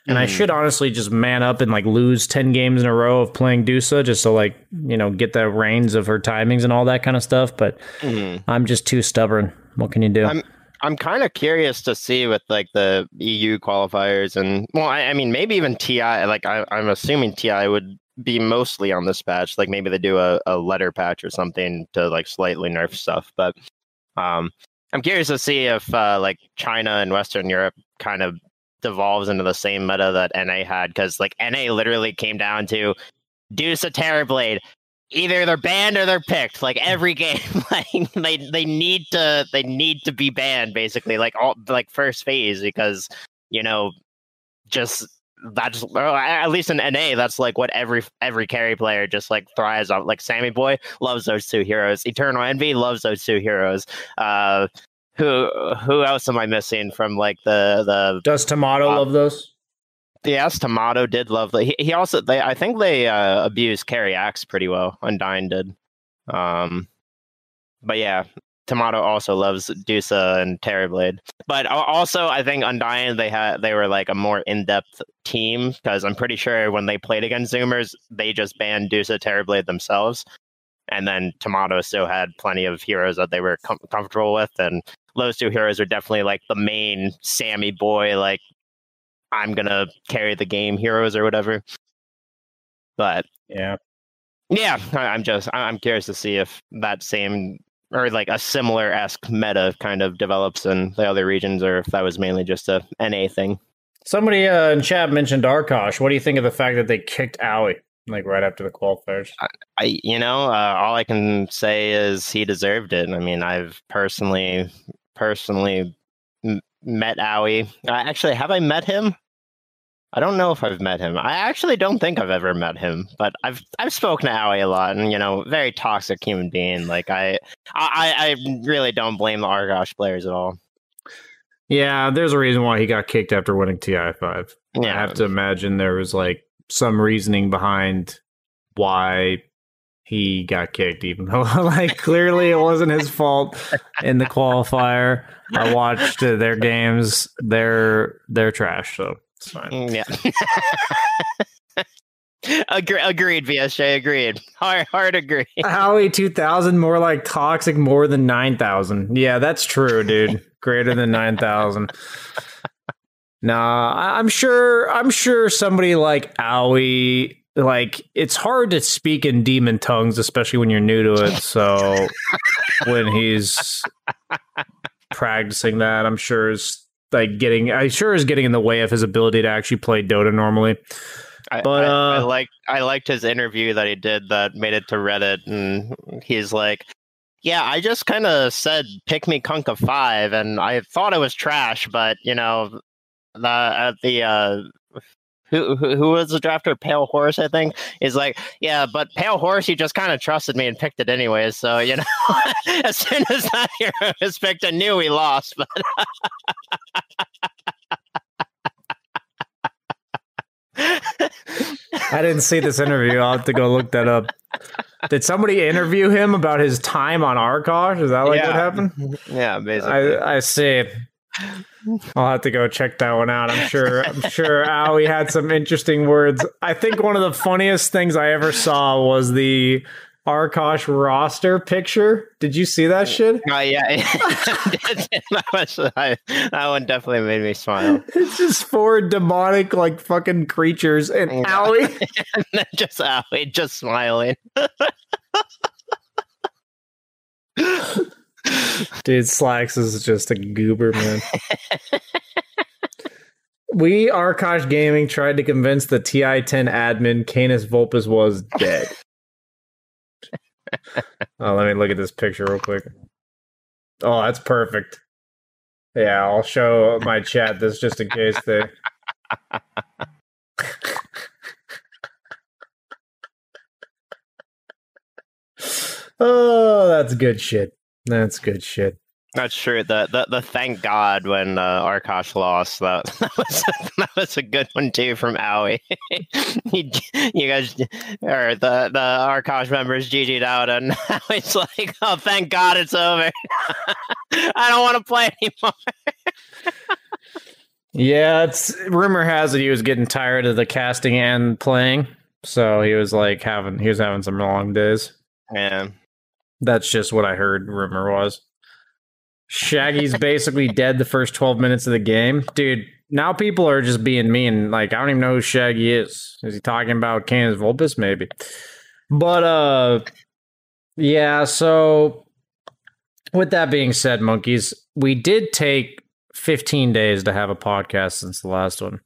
And I Mm. should honestly just man up and like lose ten games in a row of playing Dusa just to like you know get the reins of her timings and all that kind of stuff. But Mhm. I'm just too stubborn. What can you do? I'm- I'm kind of curious to see with like the EU qualifiers and well, I, I mean maybe even TI. Like I, I'm assuming TI would be mostly on this patch. Like maybe they do a, a letter patch or something to like slightly nerf stuff. But um, I'm curious to see if uh, like China and Western Europe kind of devolves into the same meta that NA had because like NA literally came down to Dusa Terrorblade. Either they're banned or they're picked. Like every game, like they they need to they need to be banned basically. Like all like first phase because you know just that's at least in NA that's like what every every carry player just like thrives on. Like Sammy Boy loves those two heroes. Eternal Envy loves those two heroes. Uh, who who else am I missing from like the the Does Timado Uh, love those? Yes, Timado did love the. He, he also they I think they uh, abused Carry Axe pretty well. Undying did. Um, but yeah, Timado also loves Dusa and Terrorblade. But also, I think Undying they had they were like a more in depth team because I'm pretty sure when they played against Zoomers, they just banned Dusa Terrorblade themselves, and then Timado still had plenty of heroes that they were com- comfortable with, and those two heroes are definitely like the main Sammy boy like I'm gonna carry the game heroes or whatever. But Yeah. yeah, I- I'm just I- I'm curious to see if that same or like a similar esque meta kind of develops in the other regions, or if that was mainly just a NA thing. Somebody uh, in chat mentioned Arkosh. What do you think of the fact that they kicked Aui like right after the qualifiers? I you know uh, all I can say is he deserved it. I mean, I've personally personally m- met Aui. Uh, actually, have I met him? I don't know if I've met him. I actually don't think I've ever met him, but I've I've spoken to Aui a lot, and you know, very toxic human being. Like I I, I really don't blame the Arkosh players at all. Yeah, there's a reason why he got kicked after winning TI5. Yeah. I have to imagine there was like some reasoning behind why he got kicked, even though like clearly it wasn't his fault in the qualifier. I watched uh, their games; they're they're trash, so it's fine. Mm, Yeah. Agre- agreed, BSJ. Agreed. Hard, hard agree. Aui 2000 more like toxic more than 9000. Yeah, that's true, dude. Greater than 9000. Nah, I- I'm sure I'm sure somebody like Aui like it's hard to speak in demon tongues especially when you're new to it. So when he's practicing that, I'm sure is like getting I sure is getting in the way of his ability to actually play Dota normally. I, But, I, I uh, liked I liked his interview that he did that made it to Reddit, and he's like, "Yeah, I just kind of said pick me Kunkka five, and I thought it was trash, but you know, the at the uh, who, who who was the drafter? Pale Horse, I think. Is like, yeah, but Pale Horse, he just kind of trusted me and picked it anyways. So you know, as soon as that hero was picked, I knew he lost. But I didn't see this interview. I'll have to go look that up. Did somebody interview him about his time on Arkosh? Is that like what happened? yeah, basically. I, I see. I'll have to go check that one out. I'm sure. I'm sure Aui had some interesting words. I think one of the funniest things I ever saw was the Arkosh roster picture. Did you see that shit? Oh yeah, that, was, that one definitely made me smile. It's just four demonic like fucking creatures and Yeah. Aui. and just Aui just smiling. Dude, Slacks is just a goober, man. we, Arkosh Gaming, tried to convince the TI-10 admin Canis Vulpus was dead. oh, let me look at this picture real quick. Oh, that's perfect. Yeah, I'll show my chat this just in case they. oh, that's good shit. That's good shit. That's true. The, the the thank God when uh, Arkosh lost. That, that was that was a good one too from Aui. you, you guys or the the Arkosh members GG'd out, and now it's like, oh, thank God it's over. I don't want to play anymore. Yeah, it's rumor has it he was getting tired of the casting and playing, so he was like having he was having some long days. Yeah. That's just what I heard. Rumor was. Shaggy's basically dead the first 12 minutes of the game. Dude, now people are just being mean. Like, I don't even know who Shaggy is. Is he talking about Canis Vulpus? Maybe. But, uh, yeah, so with that being said, monkeys, we did take 15 days to have a podcast since the last one.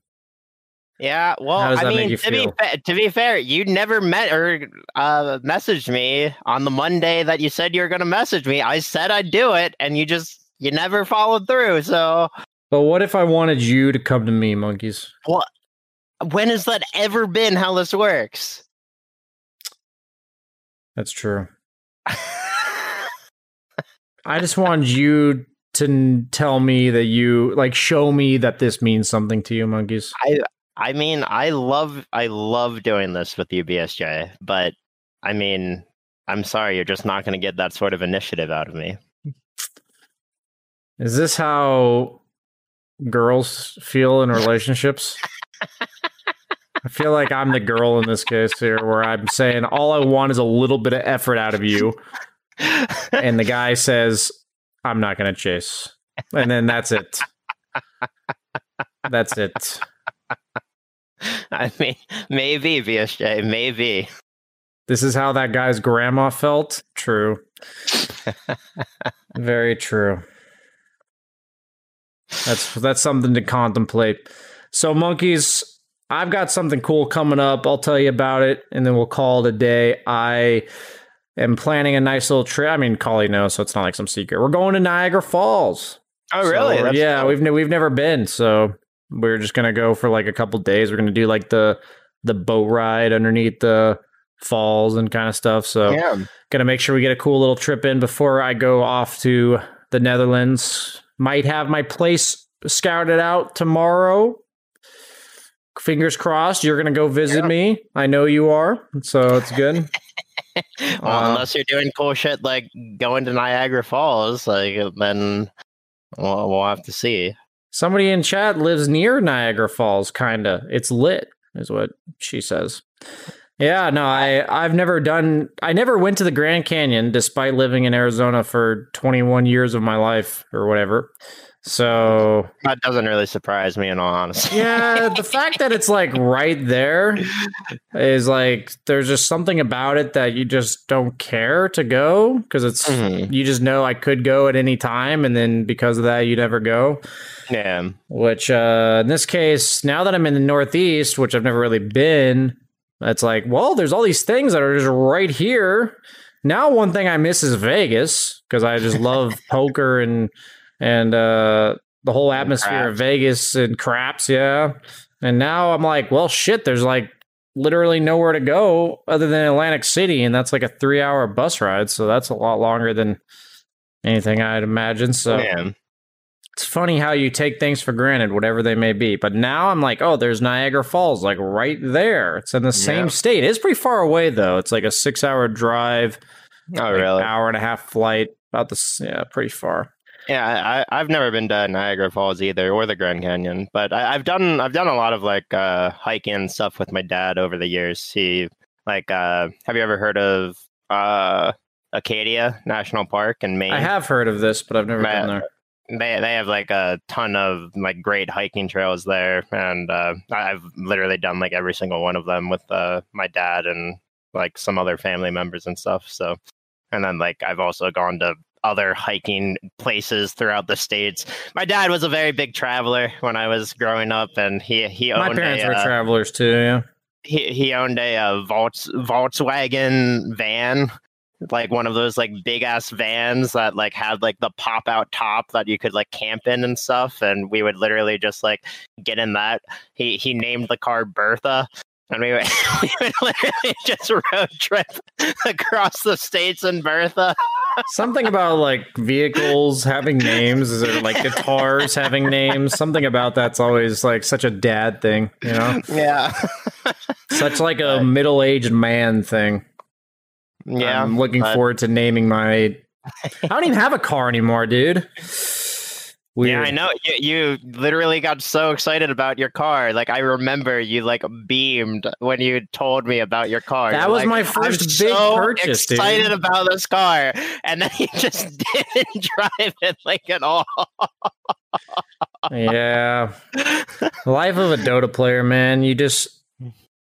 Yeah, well, I mean, to be, fa- to be fair, you never met or uh, messaged me on the Monday that you said you were going to message me. I said I'd do it, and you just you never followed through. So But what if I wanted you to come to me, monkeys? when has that ever been how this works? That's true. I just wanted you to tell me that you like show me that this means something to you, monkeys. I mean, I love I love doing this with you, BSJ, but I mean, I'm sorry, you're just not going to get that sort of initiative out of me. Is this how girls feel in relationships? I feel like I'm the girl in this case here, where I'm saying all I want is a little bit of effort out of you, and the guy says, "I'm not going to chase," and then that's it. That's it. I mean, maybe BSJ, maybe. This is how that guy's grandma felt. True. Very true. That's that's something to contemplate. So monkeys, I've got something cool coming up. I'll tell you about it and then we'll call it a day. I am planning a nice little trip. I mean, Collie knows, so it's not like some secret. We're going to Niagara Falls. Oh, really? That's yeah, cool. we've we've never been, so we're just gonna go for like a couple days. We're gonna do like the the boat ride underneath the falls and kind of stuff. So Yeah. gonna make sure we get a cool little trip in before I go off to the Netherlands. Might have my place scouted out tomorrow. Fingers crossed. You're gonna go visit Yeah. me. I know you are, so it's good. Well, Uh, unless you're doing cool shit like going to Niagara Falls, like then we'll, we'll have to see. Somebody in chat lives near Niagara Falls, kinda. It's lit, is what she says. Yeah, no, I I've never done. I never went to the Grand Canyon, despite living in Arizona for 21 years of my life or whatever. So That doesn't really surprise me, in all honesty. yeah, the fact that it's like right there is like there's just something about it that you just don't care to go because it's Mhm. you just know I could go at any time, and then because of that, you never go. yeah. Which uh, in this case, now that I'm in the Northeast, which I've never really been, it's like, well, there's all these things that are just right here. Now, one thing I miss is Vegas because I just love poker and and uh, the whole atmosphere of. Vegas and craps, yeah. And now I'm like, well, shit, there's like literally nowhere to go other than Atlantic City, and that's like a three hour bus ride, so that's a lot longer than anything I'd imagine. So yeah. it's funny how you take things for granted, whatever they may be. But now I'm like, oh, there's Niagara Falls, like right there. It's in the same Yeah. state. It's pretty far away though. It's like a six hour drive, Oh, like, really? hour and a half flight. About this, yeah, pretty far. Yeah, I, I- I've never been to Niagara Falls either, or the Grand Canyon. But I, I've done I've done a lot of like uh, hiking and stuff with my dad over the years. He like, uh, have you ever heard of uh, Acadia National Park in Maine? I have heard of this, but I've never been there. They they have like a ton of like great hiking trails there, and uh, I've literally done like every single one of them with uh, my dad and like some other family members and stuff. So, and then like I've also gone to other hiking places throughout the states. My dad was a very big traveler when I was growing up, and he he owned. My parents a, were uh, travelers too. Yeah. he he owned a, uh Volks, Volkswagen van, like one of those like big ass vans that like had like the pop out top that you could like camp in and stuff. And we would literally just like get in that. He he named the car Bertha. And we would, we would literally just road trip across the states in Bertha. Something about like vehicles having names, is it like guitars having names? Something about that's always like such a dad thing, you know? Yeah. Such like a middle aged man thing. yeah. I'm looking but- forward to naming my. I don't even have a car anymore, dude. Weird. Yeah, I know. You, you literally got so excited about your car. Like I remember you like beamed when you told me about your car. That was like, my "I'm first big so purchase, dude." Excited about this car, and then you just didn't drive it like at all. yeah. Life of a Dota player, man. You just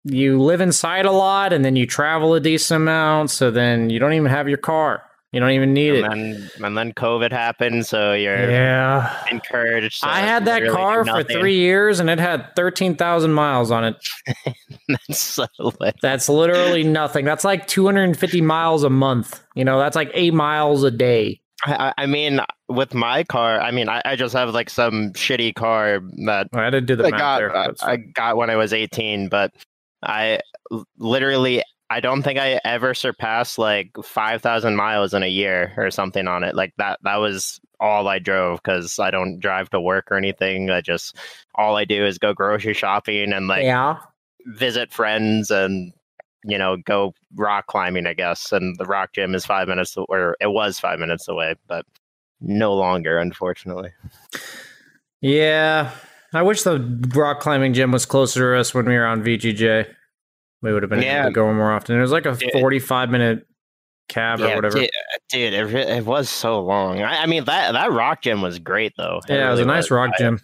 you live inside a lot and then you travel a decent amount, so then you don't even have your car. You don't even need it. And then, and then COVID happened, so you're Yeah. encouraged. to I had that literally do car for three years and it had 13,000 miles on it. That's so lit. That's literally nothing. That's like 250 miles a month. You know, that's like eight miles a day. I, I mean, with my car, I mean, I, I just have like some shitty car that I didn't do the I math got there. I, I got when I was 18, but I literally I don't think I ever surpassed like 5,000 miles in a year or something on it. Like that that was all I drove cuz I don't drive to work or anything. I just all I do is go grocery shopping and like yeah. visit friends and you know go rock climbing I guess and the rock gym is 5 minutes or it was 5 minutes away, but no longer unfortunately. Yeah. I wish the rock climbing gym was closer to us when we were on VGJ. We would have been Yeah. able to go more often. It was like a Yeah. 45 minute cab or whatever. Dude, uh, dude it, it was so long. I, I mean that that rock gym was great though. yeah, it was a really nice rock gym.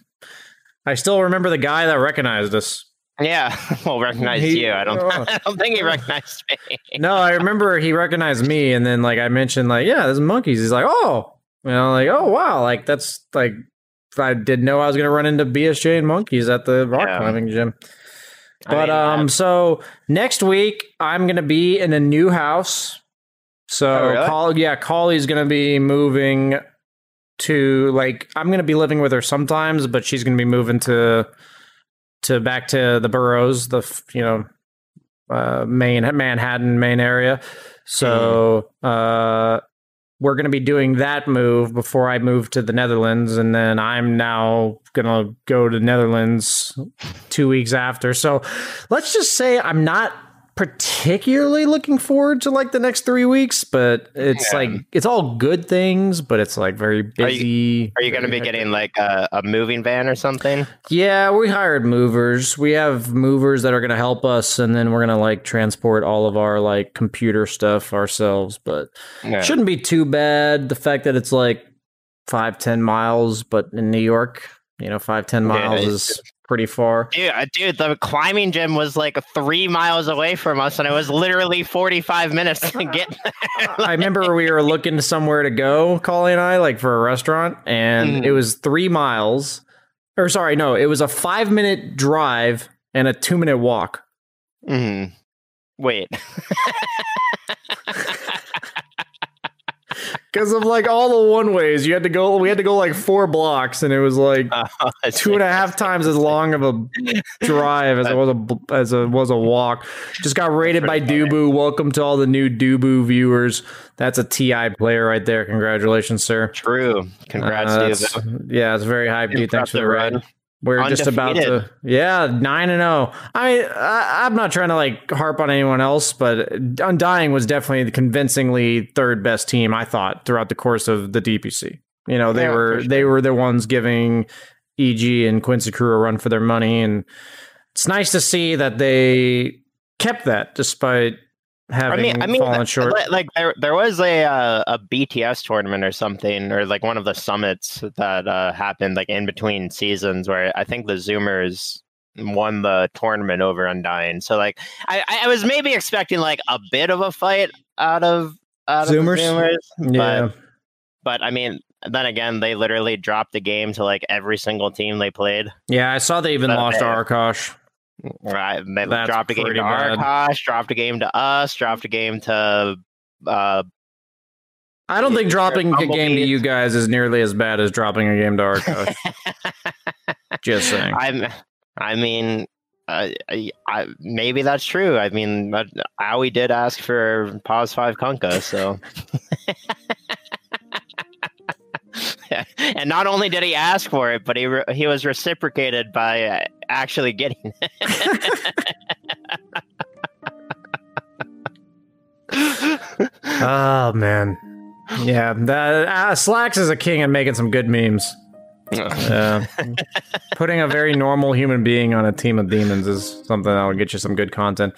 I still remember the guy that recognized us. Yeah, well, recognized He- you. I don't. oh. I don't think he recognized me. No, I remember he recognized me, and then like I mentioned, like, yeah, there's monkeys. He's like, oh, you know, like, oh wow, like that's like I didn't know I was gonna run into BSJ and monkeys at the rock Yeah. climbing gym. I But mean, um, so next week I'm gonna be in a new house. So Oh, really? Yeah, Collie's gonna be moving to like I'm gonna be living with her sometimes, but she's gonna be moving to to back to the boroughs, the you know uh, main Manhattan main area. So uh, we're gonna be doing that move before I move to the Netherlands, and then I'm now gonna go to Netherlands two weeks after. So let's just say I'm not particularly looking forward to like the next three weeks, but it's Yeah. like it's all good things, but it's like very busy. are you going to be getting like a, a moving van or something? Yeah, we hired movers. We have movers that are going to help us, and then we're going to like transport all of our like computer stuff ourselves. But Yeah. shouldn't be too bad. The fact that it's like five ten miles, but in New York, you know, five ten miles it's- is pretty far. Dude, uh, dude, the climbing gym was like three miles away from us, and it was literally forty-five minutes to get there. I remember we were looking somewhere to go, Collie and I, like for a restaurant, and Mhm. it was three miles. Or sorry, no, it was a five minute drive and a two minute walk. Mhm. Wait, Because of like all the one ways, you had to go. We had to go like four blocks, and it was like two and a half times as long of a drive as it was a as it was a walk. Just got rated by Dubu. Welcome to all the new Dubu viewers. That's a Ti player right there. Congratulations, sir. True. Congrats, Uh, yeah, it's very dude. Thanks for the Impressive We're just about to, yeah, nine and zero. I, I, I'm not trying to like harp on anyone else, but Undying was definitely the convincingly third best team I thought throughout the course of the DPC. You know, they Yeah, were sure. they were the ones giving EG and Quincy Crew a run for their money, and it's nice to see that they kept that despite having I mean, I mean, fallen short. like there, there was a uh, a BTS tournament or something, or like one of the summits that uh, happened like in between seasons, where I think the Zoomers won the tournament over Undying. So like, I, I was maybe expecting like a bit of a fight out of out Zoomers? of the Zoomers, yeah. but but I mean, then again, they literally dropped the game to like every single team they played. Yeah, I saw they even But lost to they- Arkosh. Right, they That's dropped a game to bad. Arkosh, dropped a game to us, dropped a game to uh, I don't think dropping a game to you guys is nearly as bad as dropping a game to Arkosh. Just saying. I'm. I mean, uh, I, I, maybe that's true. I mean, but Aui did ask for pos five Kunkka, so. and not only did he ask for it, but he re- he was reciprocated by uh, actually getting it. Oh man, yeah. That uh, Slacks is a king at making some good memes. Yeah. Putting a very normal human being on a team of demons is something that will get you some good content.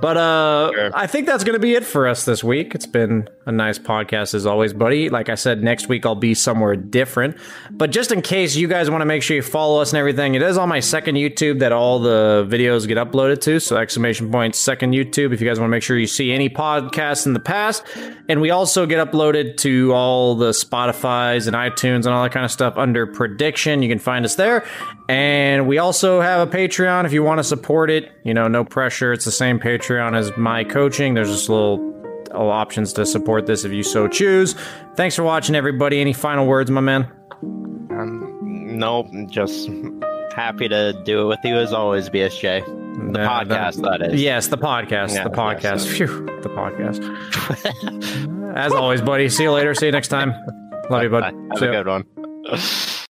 But uh, Sure. I think that's going to be it for us this week. It's been a nice podcast as always, buddy. Like I said, next week I'll be somewhere different. But just in case you guys want to make sure you follow us and everything, it is on my second YouTube that all the videos get uploaded to. So exclamation point second YouTube if you guys want to make sure you see any podcasts in the past. And we also get uploaded to all the Spotify's and iTunes and all that kind of stuff under prediction. You can find us there. And we also have a Patreon if you want to support it. You know, no pressure. It's the same Patreon as my coaching. There's just little little options to support this if you so choose. Thanks for watching, everybody. Any final words, my man? Um, nope, just happy to do it with you as always, BSJ. The Uh, podcast, that is. Yes, the podcast. Yeah, the podcast. yes. Phew, the podcast. As always, buddy. See you later. See you next time. Love you, bud. Have See a ya. good one.